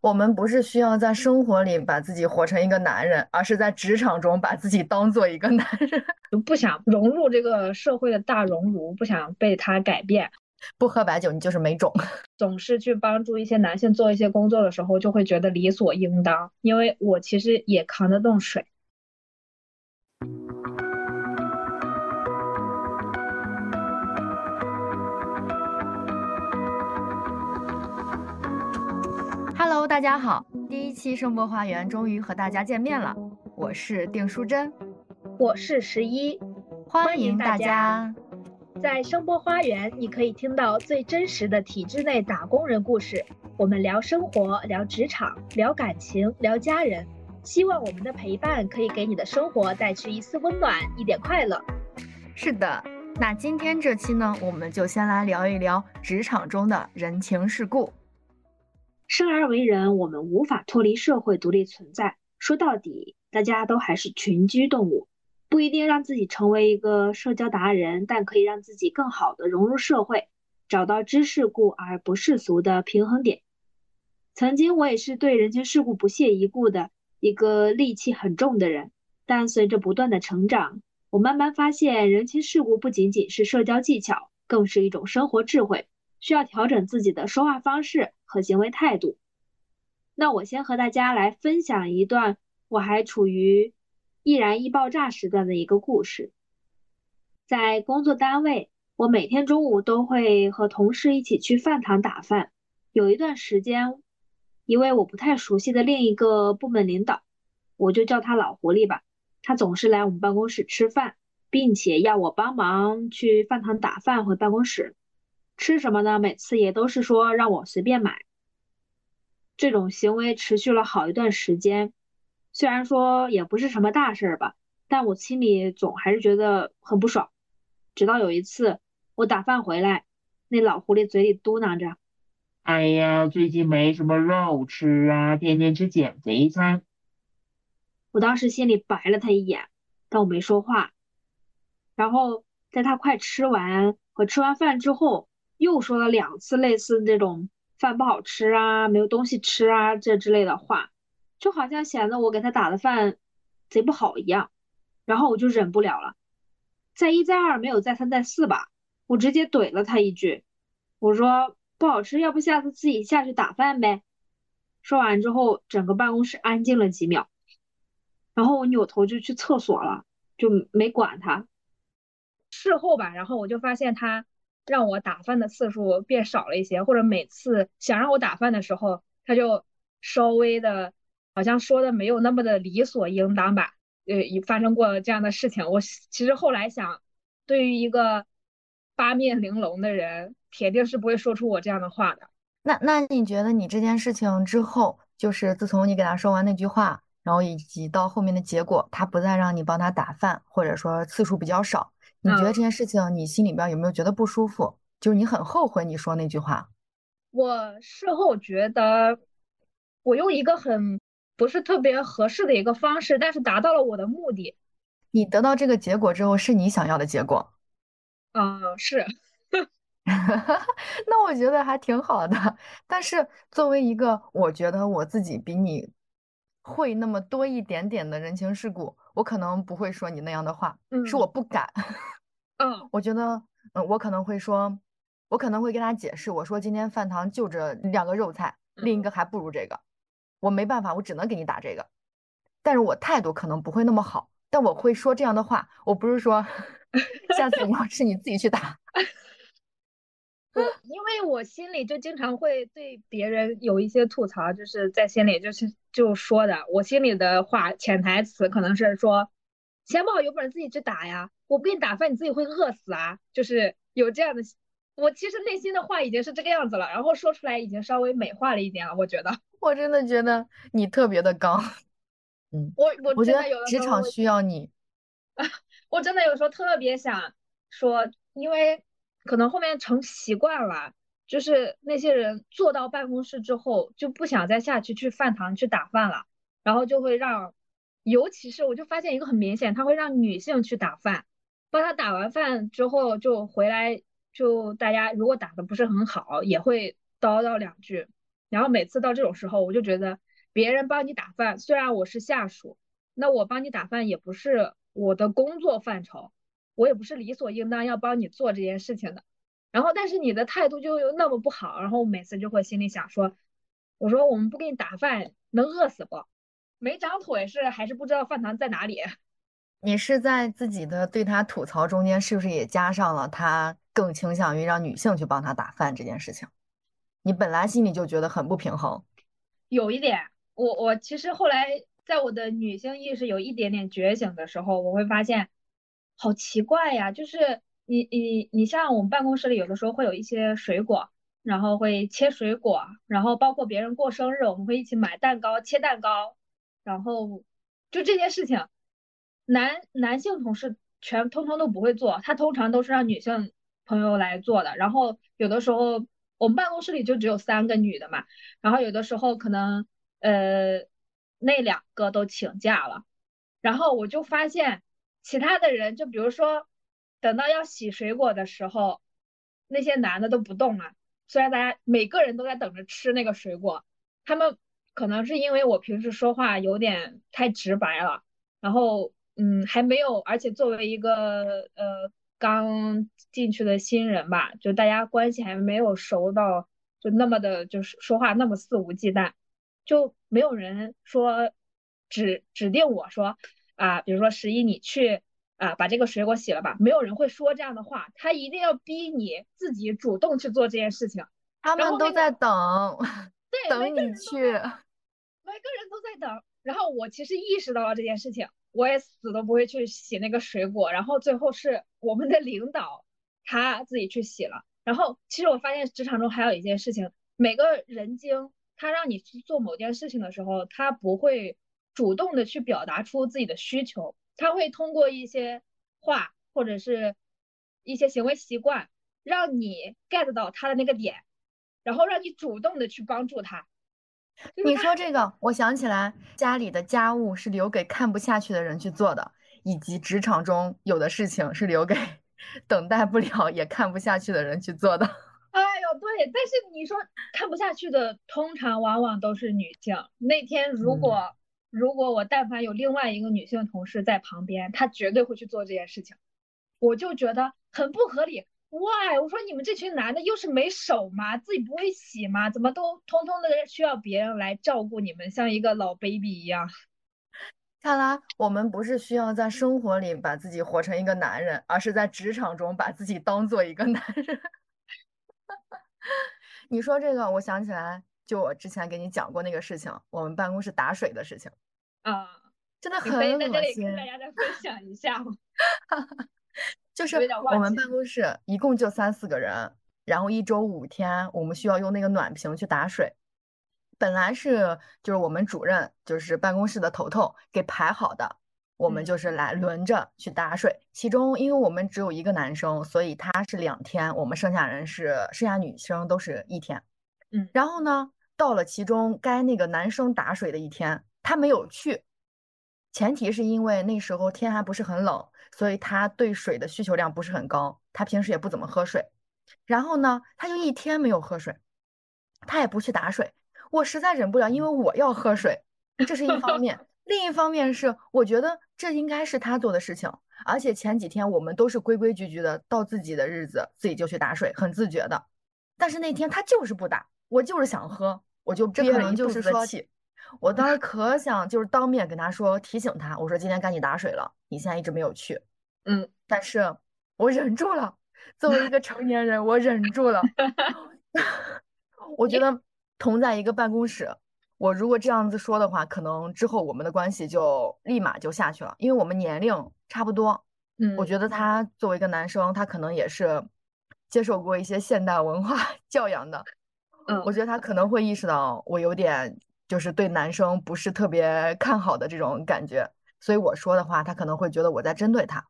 我们不是需要在生活里把自己活成一个男人，而是在职场中把自己当做一个男人，就不想融入这个社会的大熔炉，不想被它改变。不喝白酒，你就是没种。总是去帮助一些男性做一些工作的时候，就会觉得理所应当，因为我其实也扛得动水。Hello，大家好，第一期声波花园终于和大家见面了，我是定淑珍，我是十一，欢迎大家。在声波花园，你可以听到最真实的体制内打工人故事。我们聊生活，聊职场，聊感情，聊家人。希望我们的陪伴可以给你的生活带去一丝温暖，一点快乐。是的，那今天这期呢，我们就先来聊一聊职场中的人情世故。生而为人，我们无法脱离社会独立存在。说到底，大家都还是群居动物。不一定让自己成为一个社交达人，但可以让自己更好的融入社会，找到知世故而不世俗的平衡点。曾经我也是对人情世故不屑一顾的一个戾气很重的人，但随着不断的成长，我慢慢发现人情世故不仅仅是社交技巧，更是一种生活智慧，需要调整自己的说话方式和行为态度。那我先和大家来分享一段我还处于。易燃易爆炸时段的一个故事，在工作单位，我每天中午都会和同事一起去饭堂打饭。有一段时间，一位我不太熟悉的另一个部门领导，我就叫他老狐狸吧，他总是来我们办公室吃饭，并且要我帮忙去饭堂打饭回办公室。吃什么呢？每次也都是说让我随便买。这种行为持续了好一段时间。虽然说也不是什么大事儿吧，但我心里总还是觉得很不爽。直到有一次我打饭回来，那老狐狸嘴里嘟囔着：“哎呀，最近没什么肉吃啊，天天吃减肥餐。”我当时心里白了他一眼，但我没说话。然后在他快吃完和吃完饭之后，又说了两次类似那种饭不好吃啊、没有东西吃啊这之类的话。就好像显得我给他打的饭贼不好一样，然后我就忍不了了，再一再二没有再三再四吧，我直接怼了他一句，我说不好吃，要不下次自己下去打饭呗。说完之后，整个办公室安静了几秒，然后我扭头就去厕所了，就没管他。事后吧，然后我就发现他让我打饭的次数变少了一些，或者每次想让我打饭的时候，他就稍微的。好像说的没有那么的理所应当吧？呃，发生过这样的事情。我其实后来想，对于一个八面玲珑的人，铁定是不会说出我这样的话的。那那你觉得你这件事情之后，就是自从你给他说完那句话，然后以及到后面的结果，他不再让你帮他打饭，或者说次数比较少，你觉得这件事情你心里边有没有觉得不舒服？就是你很后悔你说那句话？我事后觉得，我用一个很。不是特别合适的一个方式，但是达到了我的目的。你得到这个结果之后，是你想要的结果。嗯，是。那我觉得还挺好的。但是作为一个，我觉得我自己比你会那么多一点点的人情世故，我可能不会说你那样的话。嗯。是我不敢。嗯。我觉得，嗯，我可能会说，我可能会跟他解释，我说今天饭堂就这两个肉菜，另一个还不如这个。我没办法，我只能给你打这个，但是我态度可能不会那么好，但我会说这样的话。我不是说 下次你要吃你自己去打，因为我心里就经常会对别人有一些吐槽，就是在心里就是就说的，我心里的话潜台词可能是说，钱不好有本事自己去打呀，我不给你打饭，你自己会饿死啊，就是有这样的。我其实内心的话已经是这个样子了，然后说出来已经稍微美化了一点了，我觉得。我真的觉得你特别的刚，嗯，我我我觉得职场需要你，啊 我真的有时候特别想说，因为可能后面成习惯了，就是那些人坐到办公室之后就不想再下去去饭堂去打饭了，然后就会让，尤其是我就发现一个很明显，他会让女性去打饭，帮他打完饭之后就回来，就大家如果打的不是很好，也会叨叨两句。然后每次到这种时候，我就觉得别人帮你打饭，虽然我是下属，那我帮你打饭也不是我的工作范畴，我也不是理所应当要帮你做这件事情的。然后，但是你的态度就又那么不好，然后我每次就会心里想说，我说我们不给你打饭，能饿死不？没长腿是还是不知道饭堂在哪里？你是在自己的对他吐槽中间，是不是也加上了他更倾向于让女性去帮他打饭这件事情？你本来心里就觉得很不平衡，有一点，我我其实后来在我的女性意识有一点点觉醒的时候，我会发现，好奇怪呀，就是你你你像我们办公室里有的时候会有一些水果，然后会切水果，然后包括别人过生日，我们会一起买蛋糕、切蛋糕，然后就这件事情。男男性同事全通通都不会做，他通常都是让女性朋友来做的。然后有的时候我们办公室里就只有三个女的嘛，然后有的时候可能呃那两个都请假了，然后我就发现其他的人，就比如说等到要洗水果的时候，那些男的都不动了。虽然大家每个人都在等着吃那个水果，他们可能是因为我平时说话有点太直白了，然后。嗯，还没有，而且作为一个呃刚进去的新人吧，就大家关系还没有熟到就那么的，就是说话那么肆无忌惮，就没有人说指指定我说啊，比如说十一你去啊把这个水果洗了吧，没有人会说这样的话，他一定要逼你自己主动去做这件事情，他们都在等，对，等你去，每个人都在等，然后我其实意识到了这件事情。我也死都不会去洗那个水果，然后最后是我们的领导他自己去洗了。然后其实我发现职场中还有一件事情，每个人精他让你去做某件事情的时候，他不会主动的去表达出自己的需求，他会通过一些话或者是一些行为习惯，让你 get 到他的那个点，然后让你主动的去帮助他。你说这个，我想起来，家里的家务是留给看不下去的人去做的，以及职场中有的事情是留给 等待不了也看不下去的人去做的。哎呦，对，但是你说看不下去的，通常往往都是女性。那天如果如果我但凡有另外一个女性同事在旁边，她绝对会去做这件事情，我就觉得很不合理。Why？，我说你们这群男的又是没手吗？自己不会洗吗？怎么都通通的需要别人来照顾你们，像一个老 baby 一样？看来我们不是需要在生活里把自己活成一个男人，而是在职场中把自己当做一个男人。你说这个，我想起来，就我之前给你讲过那个事情，我们办公室打水的事情啊，真的很恶心。跟大家再分享一下吗？就是我们办公室一共就三四个人，然后一周五天，我们需要用那个暖瓶去打水。本来是就是我们主任就是办公室的头头给排好的，我们就是来轮着去打水。其中因为我们只有一个男生，所以他是两天，我们剩下人是剩下女生都是一天。嗯，然后呢，到了其中该那个男生打水的一天，他没有去。前提是因为那时候天还不是很冷，所以他对水的需求量不是很高，他平时也不怎么喝水。然后呢，他就一天没有喝水，他也不去打水。我实在忍不了，因为我要喝水，这是一方面。另一方面是，我觉得这应该是他做的事情，而且前几天我们都是规规矩矩的，到自己的日子自己就去打水，很自觉的。但是那天他就是不打，我就是想喝，我就憋了一肚子的气。我当时可想就是当面跟他说，提醒他，我说今天该你打水了，你现在一直没有去，嗯，但是我忍住了，作为一个成年人，我忍住了。我觉得同在一个办公室，我如果这样子说的话，可能之后我们的关系就立马就下去了，因为我们年龄差不多。嗯，我觉得他作为一个男生，他可能也是接受过一些现代文化 教养的。嗯，我觉得他可能会意识到我有点。就是对男生不是特别看好的这种感觉，所以我说的话，他可能会觉得我在针对他，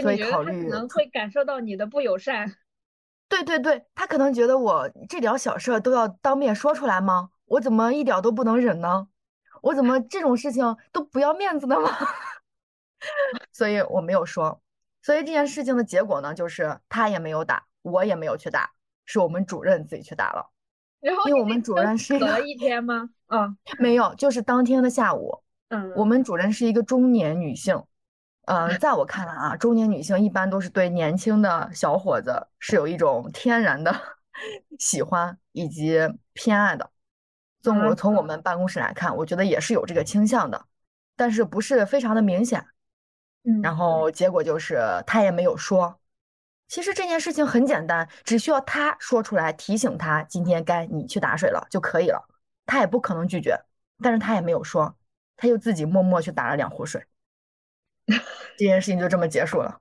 所以考虑可能会感受到你的不友善。对对对，他可能觉得我这点小事都要当面说出来吗？我怎么一点都不能忍呢？我怎么这种事情都不要面子的吗？所以我没有说。所以这件事情的结果呢，就是他也没有打，我也没有去打，是我们主任自己去打了。然后因为我们主任是隔一天吗？嗯，没有，就是当天的下午，嗯，我们主任是一个中年女性。嗯，在我看来啊，中年女性一般都是对年轻的小伙子是有一种天然的 喜欢以及偏爱的。从我嗯从我们办公室来看，我觉得也是有这个倾向的，但是不是非常的明显。嗯，然后结果就是他也没有说。其实这件事情很简单，只需要他说出来提醒他，今天该你去打水了就可以了。他也不可能拒绝，但是他也没有说，他就自己默默去打了两壶水。这件事情就这么结束了。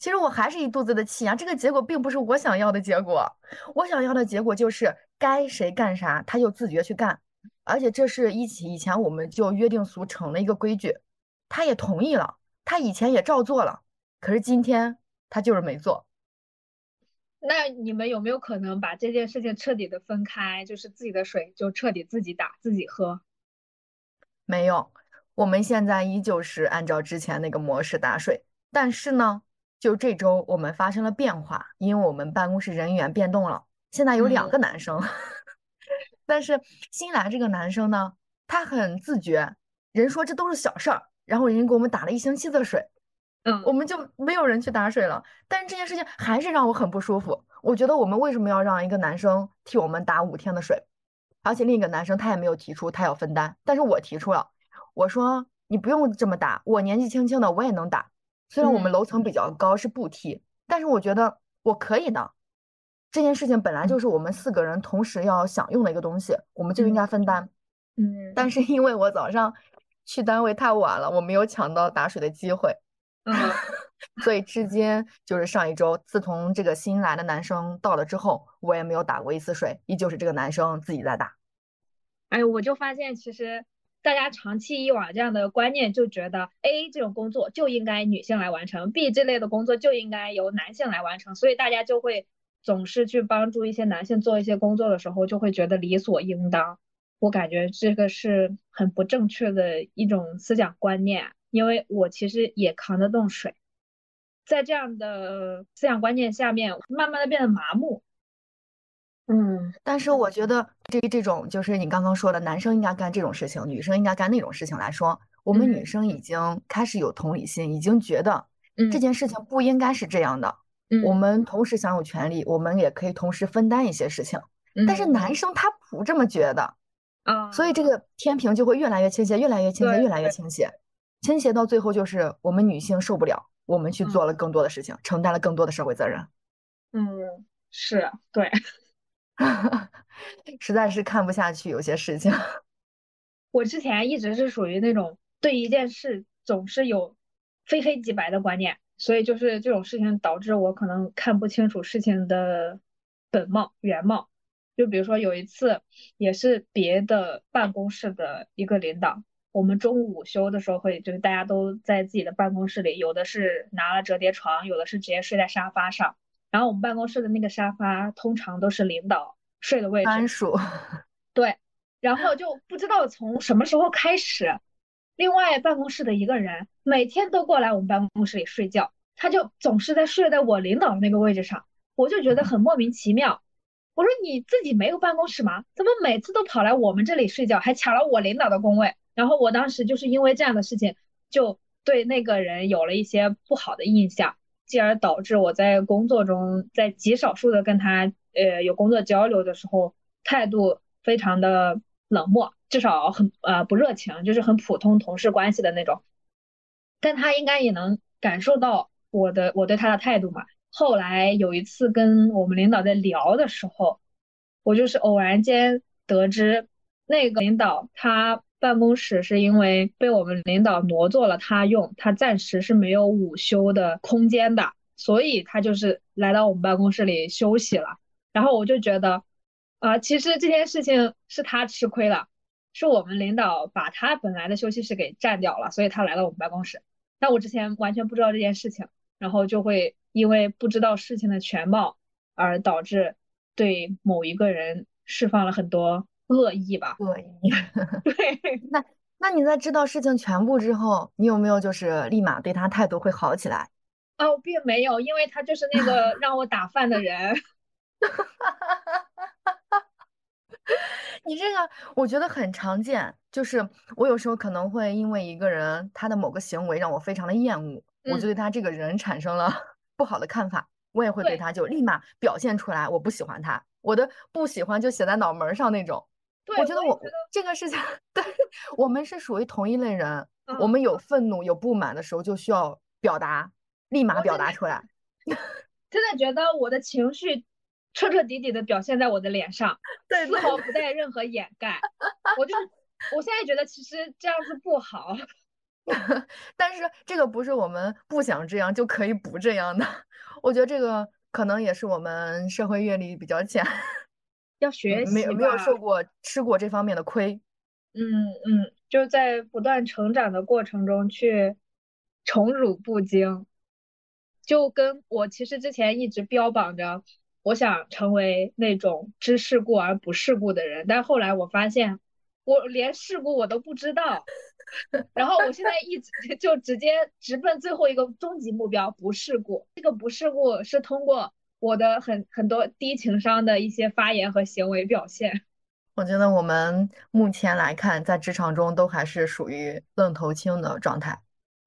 其实我还是一肚子的气啊！这个结果并不是我想要的结果，我想要的结果就是该谁干啥，他就自觉去干，而且这是一起以前我们就约定俗成的一个规矩，他也同意了，他以前也照做了，可是今天他就是没做。那你们有没有可能把这件事情彻底的分开？就是自己的水就彻底自己打自己喝？没有，我们现在依旧是按照之前那个模式打水，但是呢，就这周我们发生了变化，因为我们办公室人员变动了，现在有两嗯个男生，但是新来这个男生呢，他很自觉，人说这都是小事儿，然后人家给我们打了一星期的水，嗯我们就没有人去打水了。但是这件事情还是让我很不舒服。我觉得我们为什么要让一个男生替我们打五天的水？而且另一个男生他也没有提出他要分担，但是我提出了，我说你不用这么打，我年纪轻轻的我也能打。虽然我们嗯楼层比较高是不梯，但是我觉得我可以的。这件事情本来就是我们四个人同时要享用的一个东西，我们就应该分担。嗯但是因为我早上去单位太晚了，我没有抢到打水的机会。嗯 所以至今就是上一周，自从这个新来的男生到了之后，我也没有打过一次水，依旧是这个男生自己在打。哎，我就发现其实大家长期以往这样的观念，就觉得 A 这种工作就应该女性来完成，B 这类的工作就应该由男性来完成，所以大家就会总是去帮助一些男性做一些工作的时候，就会觉得理所应当。我感觉这个是很不正确的一种思想观念，因为我其实也扛得动水，在这样的思想观念下面，慢慢的变得麻木。嗯但是我觉得对于这种就是你刚刚说的，男生应该干这种事情，女生应该干那种事情来说，我们女嗯。生已经开始有同理心，已经觉得嗯。这件事情不应该是这样的。嗯我嗯。们同时享有权利，我们也可以同时分担一些事情。嗯但是嗯。男生他不这么觉得，啊，所以这个天平就会越来越倾斜，越来越倾斜，越来越倾斜，倾斜到最后就是我们女性受不了，我们去做了更多的事情，承担了更多的社会责任，嗯，是对。实在是看不下去有些事情。我之前一直是属于那种对一件事总是有非黑即白的观念，所以就是这种事情导致我可能看不清楚事情的本貌原貌。就比如说有一次，也是别的办公室的一个领导，我们中午午休的时候会，就是大家都在自己的办公室里，有的是拿了折叠床，有的是直接睡在沙发上。然后我们办公室的那个沙发通常都是领导睡的位置，专属，对，然后就不知道从什么时候开始，另外办公室的一个人每天都过来我们办公室里睡觉，他就总是在睡在我领导的那个位置上，我就觉得很莫名其妙。我说你自己没有办公室吗？怎么每次都跑来我们这里睡觉，还抢了我领导的工位？然后我当时就是因为这样的事情，就对那个人有了一些不好的印象，继而导致我在工作中，在极少数的跟他呃有工作交流的时候，态度非常的冷漠，至少很呃不热情，就是很普通同事关系的那种。但他应该也能感受到我的我对他的态度嘛。后来有一次跟我们领导在聊的时候，我就是偶然间得知，那个领导他办公室是因为被我们领导挪做了他用，他暂时是没有午休的空间的，所以他就是来到我们办公室里休息了。然后我就觉得，啊、其实这件事情是他吃亏了，是我们领导把他本来的休息室给占掉了，所以他来到我们办公室。但我之前完全不知道这件事情，然后就会因为不知道事情的全貌，而导致对某一个人释放了很多恶意吧。恶意。对，那那你在知道事情全部之后，你有没有就是立马对他态度会好起来？哦，并没有，因为他就是那个让我打饭的人。你这个我觉得很常见，就是我有时候可能会因为一个人他的某个行为让我非常的厌恶，我就嗯对他这个人产生了 不好的看法，我也会对对他就立马表现出来我不喜欢他，我的不喜欢就写在脑门儿上那种。对，我觉得我这个事情，对，我们是属于同一类人，我嗯，们有愤怒有不满的时候就需要表达，立马表达出来。真的觉得我的情绪彻彻底底的表现在我的脸上，对对丝毫不带任何掩盖。我就我现在觉得其实这样子不好，但是这个不是我们不想这样就可以不这样的，我觉得这个可能也是我们社会阅历比较浅，要学没有。没有受过吃过这方面的亏。嗯嗯，就在不断成长的过程中去宠辱不惊，就跟我其实之前一直标榜着我想成为那种知世故而不世故的人，但后来我发现我连世故我都不知道，然后我现在一直就直接直奔最后一个终极目标不世故。这个不世故是通过我的很很多低情商的一些发言和行为表现。我觉得我们目前来看，在职场中都还是属于愣头青的状态。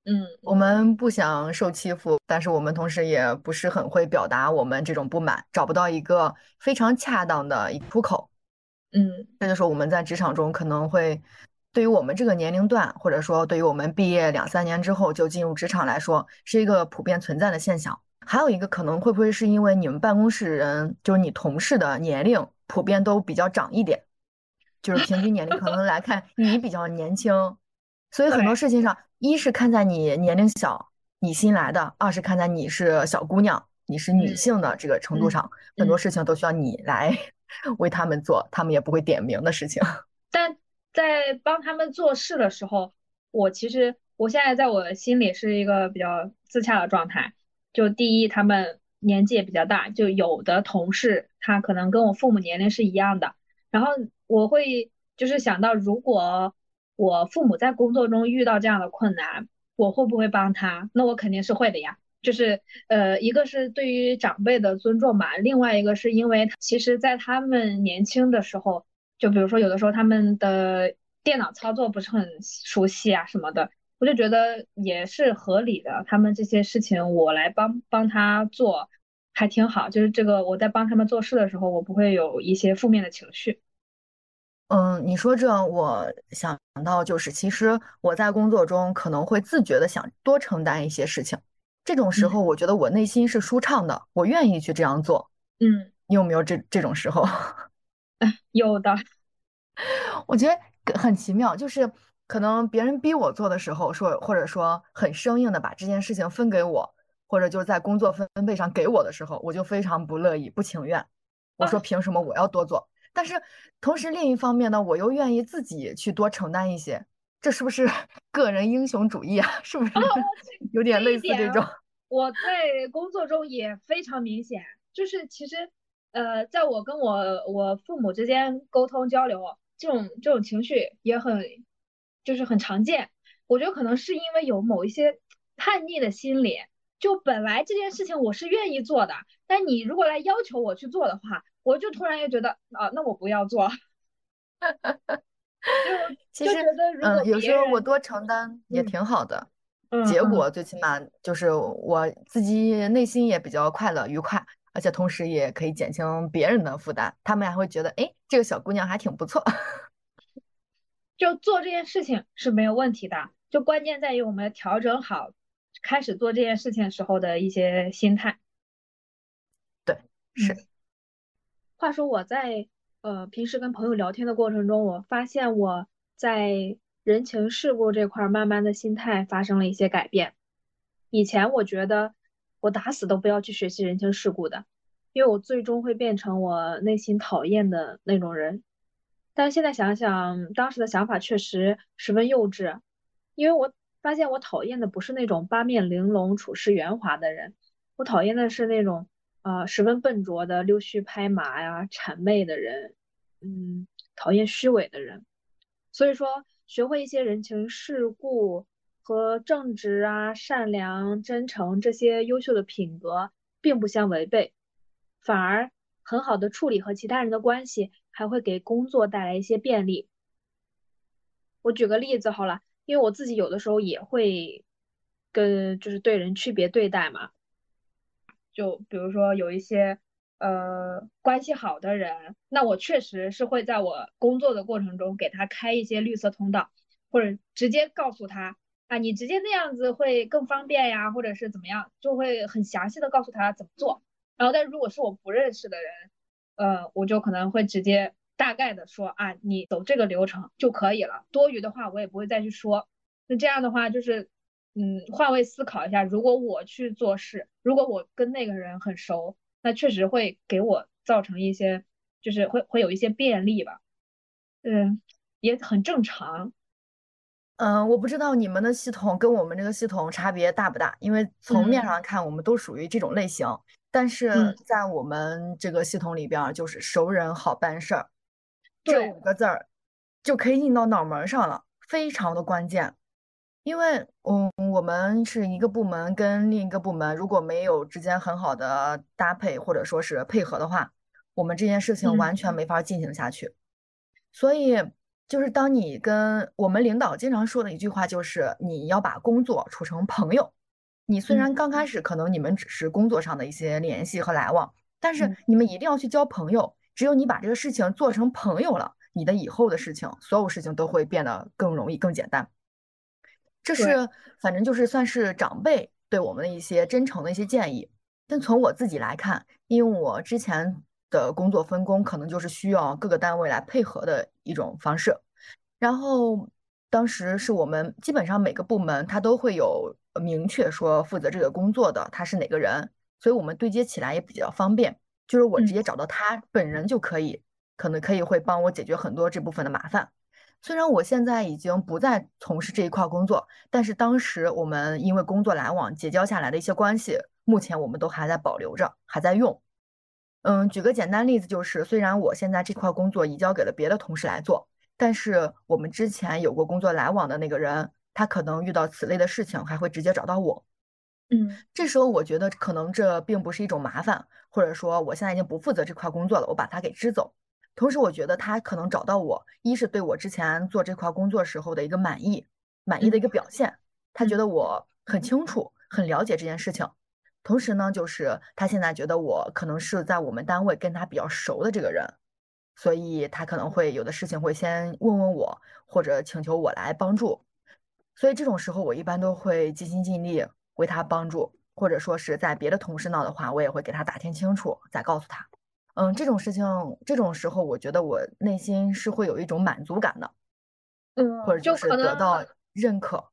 嗯我们不想受欺负，但是我们同时也不是很会表达我们这种不满，找不到一个非常恰当的一个出口。嗯这就是我们在职场中可能会，对于我们这个年龄段，或者说对于我们毕业两三年之后就进入职场来说，是一个普遍存在的现象。还有一个可能会不会是因为你们办公室人，就是你同事的年龄普遍都比较长一点，就是平均年龄可能来 看你比较年轻，所以很多事情上，一是看在你年龄小，你新来的；二是看在你是小姑娘，你是女嗯性的这个程度嗯上，很多嗯。事情都需要你来 为他们做，他们也不会点名的事情。但在帮他们做事的时候，我其实我现在在我心里是一个比较自洽的状态。就第一，他们年纪也比较大，就有的同事他可能跟我父母年龄是一样的，然后我会就是想到，如果我父母在工作中遇到这样的困难，我会不会帮他？那我肯定是会的呀。就是呃，一个是对于长辈的尊重嘛，另外一个是因为其实，在他们年轻的时候。就比如说，有的时候他们的电脑操作不是很熟悉啊什么的，我就觉得也是合理的。他们这些事情我来帮帮他做，还挺好。就是这个我在帮他们做事的时候，我不会有一些负面的情绪。嗯，你说这，我想到就是，其实我在工作中可能会自觉的想多承担一些事情，这种时嗯候，我觉得我内心是舒畅的，我愿意去这样做。嗯，你有没有这这种时候？有的，我觉得很奇妙，就是可能别人逼我做的时候，说或者说很生硬的把这件事情分给我，或者就是在工作分配上给我的时候，我就非常不乐意、不情愿。我说啊凭什么我要多做？但是同时另一方面呢，我又愿意自己去多承担一些，这是不是 个人英雄主义啊？是不是哦，有点类似这种？我在工作中也非常明显，就是其实，呃，在我跟我我父母之间沟通交流，这种这种情绪也很，就是很常见。我觉得可能是因为有某一些叛逆的心理，就本来这件事情我是愿意做的，但你如果来要求我去做的话，我就突然又觉得啊，那我不要做，就 其实，嗯，有时候我，多承担也嗯挺好的。结果最起码就是我自己内心也比较快乐愉快，而且同时也可以减轻别人的负担，他们还会觉得，哎，这个小姑娘还挺不错。就做这件事情是没有问题的，就关键在于我们调整好开始做这件事情时候的一些心态。对，是，嗯话说我在呃平时跟朋友聊天的过程中，我发现我在人情世故这块儿慢慢的心态发生了一些改变。以前我觉得我打死都不要去学习人情世故的，因为我最终会变成我内心讨厌的那种人。但现在想想，当时的想法确实十分幼稚，因为我发现我讨厌的不是那种八面玲珑、处事圆滑的人，我讨厌的是那种呃十分笨拙的溜须拍马呀、谄媚的人，嗯，讨厌虚伪的人。所以说，学会一些人情世故和正直啊、善良、真诚这些优秀的品格，并不相违背，反而很好的处理和其他人的关系，还会给工作带来一些便利。我举个例子好了，因为我自己有的时候也会跟就是对人区别对待嘛，就比如说有一些呃关系好的人，那我确实是会在我工作的过程中给他开一些绿色通道，或者直接告诉他啊，你直接那样子会更方便呀，或者是怎么样，就会很详细的告诉他怎么做。然后，但如果是我不认识的人，呃，我就可能会直接大概的说啊，你走这个流程就可以了。多余的话我也不会再去说。那这样的话就是，嗯，换位思考一下，如果我去做事，如果我跟那个人很熟，那确实会给我造成一些，就是会会有一些便利吧。嗯，也很正常。嗯，我不知道你们的系统跟我们这个系统差别大不大，因为从面上看，我们都属于这种类型。但是在我们这个系统里边，就是熟人好办事儿，这五个字儿就可以印到脑门上了，非常的关键。因为，嗯，我们是一个部门跟另一个部门如果没有之间很好的搭配或者说是配合的话，我们这件事情完全没法进行下去。所以，就是当你跟我们领导经常说的一句话，就是你要把工作处成朋友。你虽然刚开始可能你们只是工作上的一些联系和来往，但是你们一定要去交朋友。只有你把这个事情做成朋友了，你的以后的事情，所有事情都会变得更容易、更简单。这是反正就是算是长辈对我们的一些真诚的一些建议。但从我自己来看，因为我之前的工作分工可能就是需要各个单位来配合的一种方式，然后。当时是我们基本上每个部门他都会有明确说负责这个工作的他是哪个人，所以我们对接起来也比较方便。就是我直接找到他本人就可以，可能可以会帮我解决很多这部分的麻烦。虽然我现在已经不再从事这一块工作，但是当时我们因为工作来往结交下来的一些关系，目前我们都还在保留着，还在用。嗯，举个简单例子，就是虽然我现在这块工作移交给了别的同事来做。但是我们之前有过工作来往的那个人，他可能遇到此类的事情，还会直接找到我。嗯，这时候我觉得可能这并不是一种麻烦，或者说我现在已经不负责这块工作了，我把他给支走。同时，我觉得他可能找到我，一是对我之前做这块工作时候的一个满意，满意的一个表现，他觉得我很清楚、很了解这件事情。同时呢，就是他现在觉得我可能是在我们单位跟他比较熟的这个人。所以他可能会有的事情会先问问我，或者请求我来帮助。所以这种时候，我一般都会尽心尽力为他帮助，或者说是在别的同事闹的话，我也会给他打听清楚，再告诉他。嗯，这种事情，这种时候，我觉得我内心是会有一种满足感的，嗯，或者就是得到认可。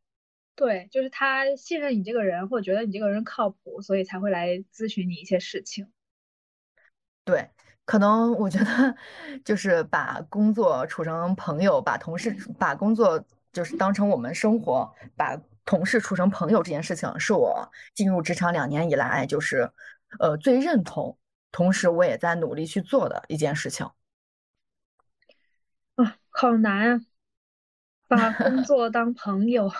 对，就是他信任你这个人，或者觉得你这个人靠谱，所以才会来咨询你一些事情。对。可能我觉得，就是把工作处成朋友，把同事把工作就是当成我们生活，把同事处成朋友这件事情，是我进入职场两年以来，就是呃最认同，同时我也在努力去做的一件事情。啊，好难啊！把工 作当朋友。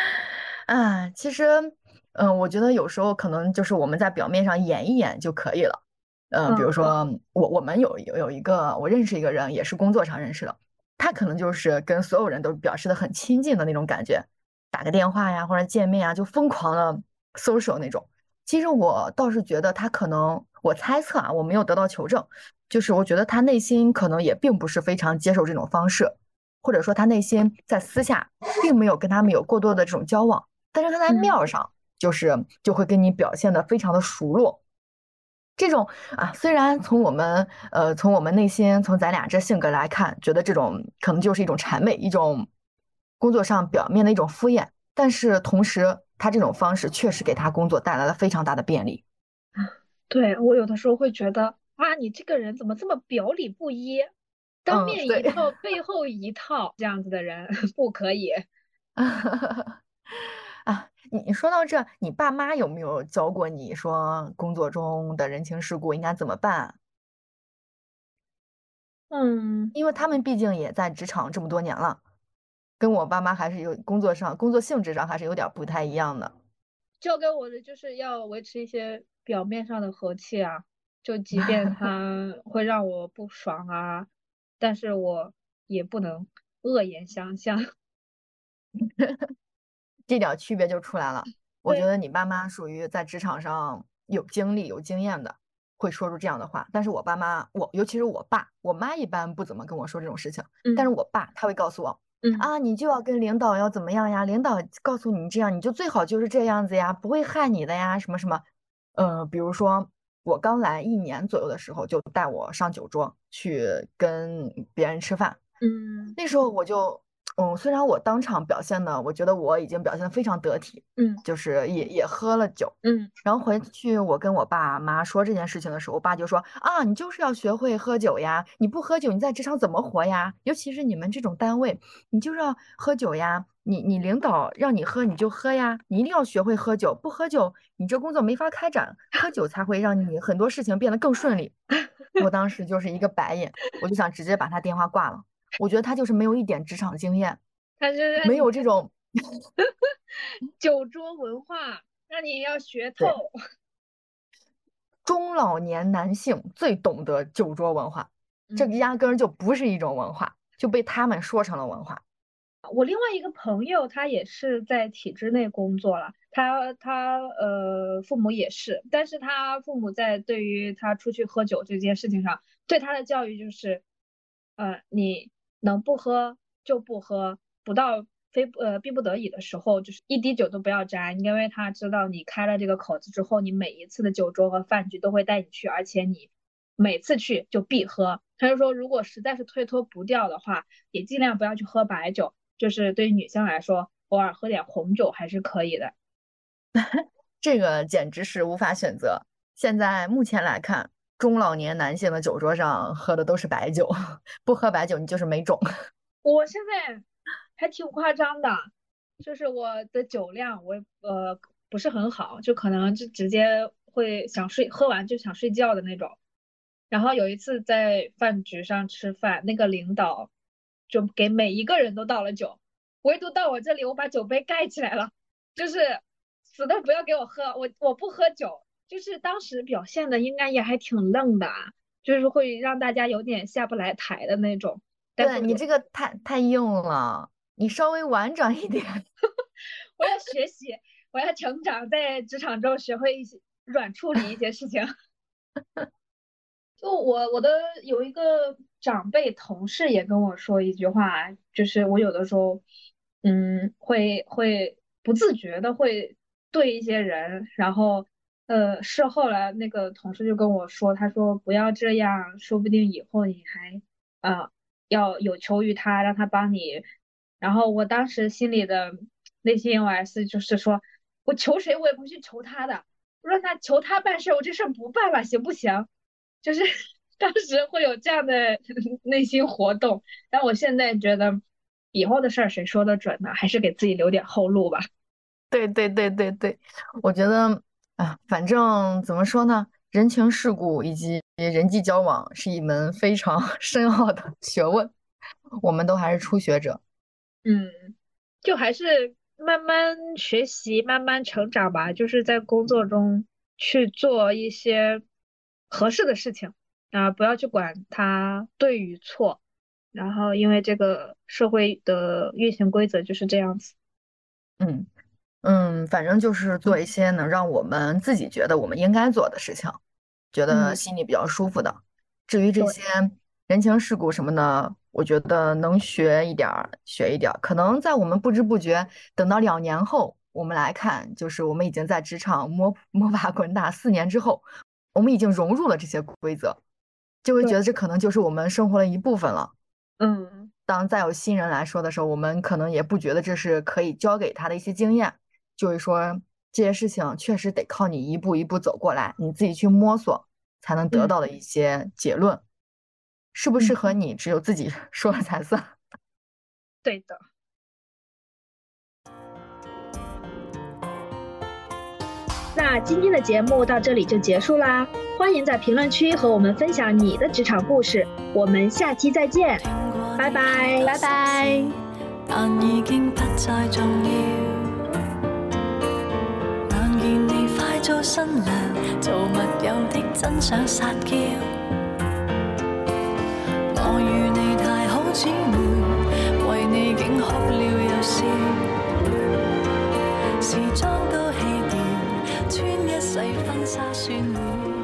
啊，其实，嗯，我觉得有时候可能就是我们在表面上演一演就可以了。嗯，比如说我我们有有有一个我认识一个人，也是工作上认识的，他可能就是跟所有人都表示的很亲近的那种感觉，打个电话呀或者见面啊就疯狂的 social 那种。其实我倒是觉得他可能，我猜测啊，我没有得到求证，就是我觉得他内心可能也并不是非常接受这种方式，或者说他内心在私下并没有跟他们有过多的这种交往，但是他在面上就是就会跟你表现的非常的熟络。这种啊，虽然从我们呃，从我们内心，从咱俩这性格来看，觉得这种可能就是一种谄媚，一种工作上表面的一种敷衍，但是同时，他这种方式确实给他工作带来了非常大的便利。对我有的时候会觉得啊，你这个人怎么这么表里不一，当面一套，背后一套，这样子的人 不可以。啊。你说到这，你爸妈有没有教过你说工作中的人情世故应该怎么办？嗯，因为他们毕竟也在职场这么多年了，跟我爸妈还是有工作上工作性质上还是有点不太一样的。教给我的就是要维持一些表面上的和气啊，就即便 他会让我不爽啊，但是我也不能恶言相向。这点区别就出来了。我觉得你爸妈属于在职场上有经历、有经验的，会说出这样的话。但是我爸妈，我尤其是我爸，我妈一般不怎么跟我说这种事情。但是我爸他会告诉我嗯啊，你就要跟领导要怎么样呀？领导告诉你这样，你就最好就是这样子呀，不会害你的呀，什么什么。呃，比如说我刚来一年左右的时候，就带我上酒桌去跟别人吃饭。嗯那时候我就，嗯，虽然我当场表现的，我觉得我已经表现得非常得体，嗯就是也也喝了酒，嗯然后回去我跟我爸妈说这件事情的时候，我爸就说啊，你就是要学会喝酒呀，你不喝酒你在职场怎么活呀？尤其是你们这种单位，你就是要喝酒呀，你你领导让你喝你就喝呀，你一定要学会喝酒，不喝酒你这工作没法开展，喝酒才会让你很多事情变得更顺利。我当时就是一个白眼，我就想直接把他电话挂了。我觉得他就是没有一点职场经验，他就是没有这种 酒桌文化，那你要学透。中老年男性最懂得酒桌文化，这个压根儿就不是一种文化，就被他们说成了文化。我另外一个朋友，他也是在体制内工作了，他他呃父母也是，但是他父母在对于他出去喝酒这件事情上，对他的教育就是，呃，你能不喝就不喝，不到非呃逼不得已的时候，就是一滴酒都不要沾，因为他知道你开了这个口子之后，你每一次的酒桌和饭局都会带你去，而且你每次去就必喝。他就说，如果实在是推脱不掉的话，也尽量不要去喝白酒。就是对于女性来说，偶尔喝点红酒还是可以的。这个简直是无法选择。现在目前来看，中老年男性的酒桌上喝的都是白酒，不喝白酒你就是没种。我现在还挺夸张的，就是我的酒量我呃不是很好，就可能就直接会想睡，喝完就想睡觉的那种。然后有一次在饭局上吃饭，那个领导就给每一个人都倒了酒，唯独到我这里，我把酒杯盖起来了，就是死都不要给我喝，我我不喝酒。就是当时表现的应该也还挺愣的啊，就是会让大家有点下不来台的那种。对你这个太太硬了，你稍微婉转一点。我要学习，我要成长，在职场中学会一些软处理一些事情。就我我的有一个长辈同事也跟我说一句话，就是我有的时候，嗯，会会不自觉的会对一些人，然后呃，事后来那个同事就跟我说，他说不要这样，说不定以后你还呃要有求于他，让他帮你。然后我当时心里的内心 OS 就是说，我求谁我也不去求他的，我让他求他办事，我这事不办了，行不行？就是 当时会有这样的 内心活动，但我现在觉得以后的事儿谁说的准呢？还是给自己留点后路吧。对对对对对，我觉得啊，反正怎么说呢，人情世故以及人际交往是一门非常 深奥的学问，我们都还是初学者。嗯，就还是慢慢学习，慢慢成长吧。就是在工作中去做一些合适的事情啊，不要去管它对与错。然后，因为这个社会的运行规则就是这样子。嗯嗯，反正就是做一些能让我们自己觉得我们应该做的事情，觉得嗯心里比较舒服的。至于这些人情世故什么的，我觉得能学一点儿学一点儿。可能在我们不知不觉，等到两年后，我们来看，就是我们已经在职场摸摸爬滚打四年之后，我们已经融入了这些规则，就会觉得这可能就是我们生活的一部分了。嗯，当再有新人来说的时候，我们可能也不觉得这是可以教给他的一些经验，就是说这些事情确实得靠你一步一步走过来，你自己去摸索才能得嗯到的一些结论，适不适合你，只有自己 说了才算。对的。那今天的节目到这里就结束啦，欢迎在评论区和我们分享你的职场故事，我们下期再见，拜拜，拜拜。但已經不再重要。做新娘，做密友的真想撒娇。我与你太好姊妹，为你竟哭了又笑，时装都弃掉，穿一世婚纱算了。